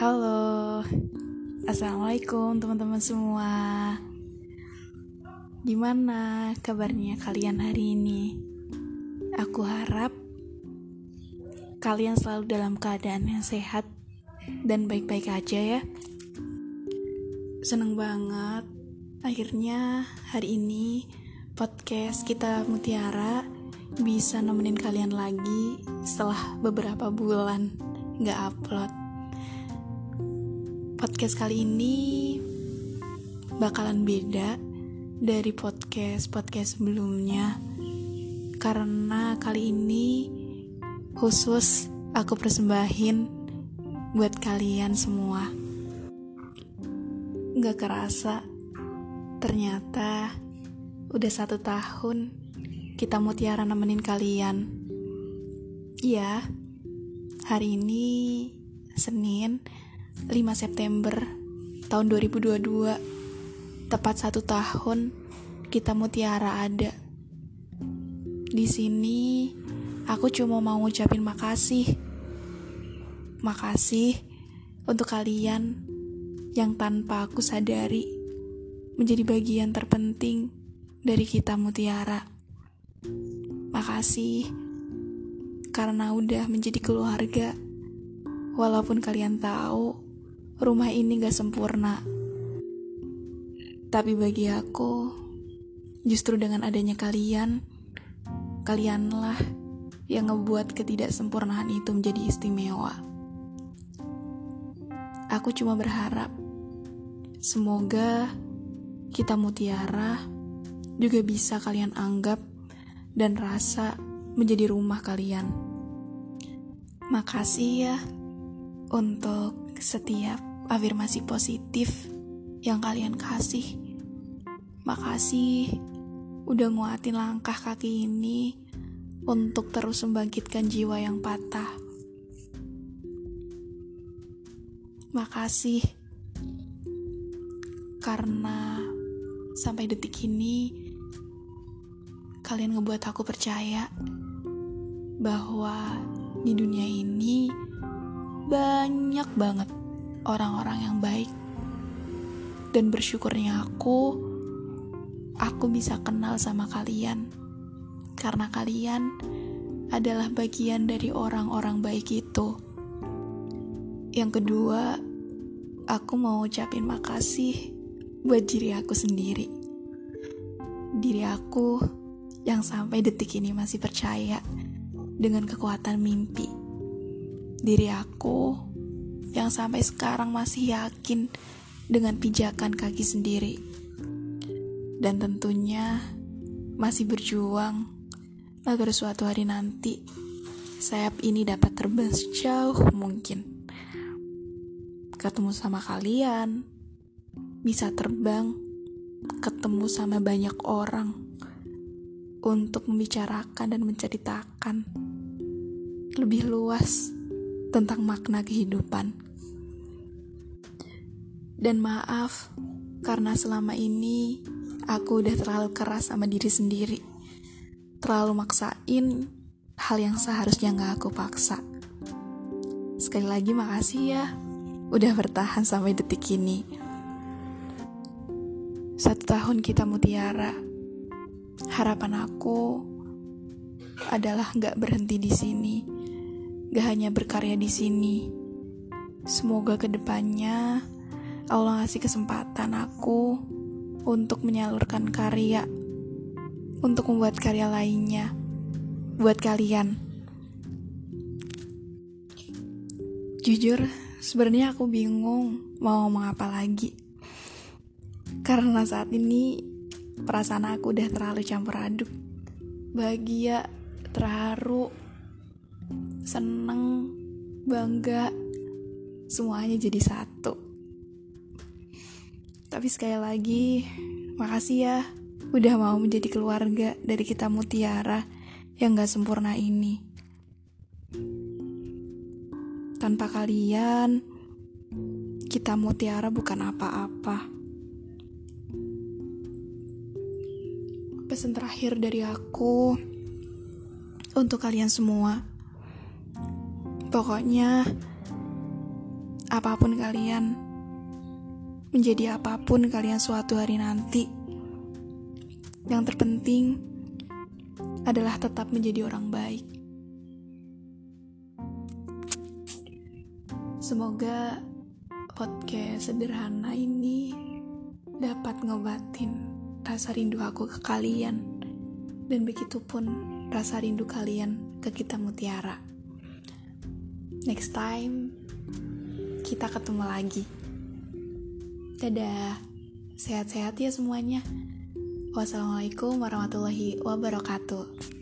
Halo, assalamualaikum teman-teman semua. Gimana kabarnya kalian hari ini? Aku harap kalian selalu dalam keadaan yang sehat dan baik-baik aja ya. Seneng banget, akhirnya hari ini podcast kita Mutiara bisa nemenin kalian lagi setelah beberapa bulan nggak upload podcast kali ini bakalan beda dari podcast-podcast sebelumnya. Karena kali ini khusus aku persembahin buat kalian semua. Gak kerasa ternyata udah satu tahun kita mutiara nemenin kalian. Iya, hari ini Senin 5 September tahun 2022 tepat satu tahun kita mutiara ada. Di sini aku cuma mau ngucapin makasih. Makasih untuk kalian yang tanpa aku sadari menjadi bagian terpenting dari kita mutiara. Makasih karena udah menjadi keluarga walaupun kalian tahu rumah ini gak sempurna. Tapi bagi aku, justru dengan adanya kalian, kalianlah yang ngebuat ketidaksempurnaan itu menjadi istimewa. Aku cuma berharap, semoga kita mutiara juga bisa kalian anggap dan rasa menjadi rumah kalian. Makasih ya untuk setiap afirmasi positif yang kalian kasih. Makasih udah nguatin langkah kaki ini untuk terus membangkitkan jiwa yang patah. Makasih karena sampai detik ini kalian ngebuat aku percaya bahwa di dunia ini banyak banget orang-orang yang baik. Dan bersyukurnya aku, aku bisa kenal sama kalian. Karena kalian adalah bagian dari orang-orang baik itu. Yang kedua, aku mau ucapin makasih buat diri aku sendiri. Diri aku yang sampai detik ini masih percaya dengan kekuatan mimpi. Diri aku yang sampai sekarang masih yakin dengan pijakan kaki sendiri. Dan tentunya masih berjuang agar suatu hari nanti sayap ini dapat terbang sejauh mungkin. Ketemu sama kalian, bisa terbang, ketemu sama banyak orang untuk membicarakan dan menceritakan lebih luas tentang makna kehidupan. Dan maaf karena selama ini aku udah terlalu keras sama diri sendiri. Terlalu maksain hal yang seharusnya gak aku paksa. Sekali lagi makasih ya udah bertahan sampai detik ini. Satu tahun kita mutiara. Harapan aku adalah gak berhenti di sini gak hanya berkarya di sini. Semoga ke depannya Allah ngasih kesempatan aku untuk menyalurkan karya, untuk membuat karya lainnya buat kalian. Jujur, sebenarnya aku bingung mau ngomong apa lagi. Karena saat ini perasaan aku udah terlalu campur aduk. Bahagia, terharu, seneng, bangga, semuanya jadi satu. Tapi sekali lagi, makasih ya udah mau menjadi keluarga dari kita mutiara yang gak sempurna ini. Tanpa kalian, kita mutiara bukan apa-apa. Pesan terakhir dari aku untuk kalian semua Pokoknya, apa pun kalian, menjadi apa pun kalian suatu hari nanti, yang terpenting adalah tetap menjadi orang baik. Semoga podcast sederhana ini dapat ngobatin rasa rindu aku ke kalian, dan begitupun rasa rindu kalian ke kita mutiara. Next time, kita ketemu lagi. Dadah, sehat-sehat ya semuanya. Wassalamualaikum warahmatullahi wabarakatuh.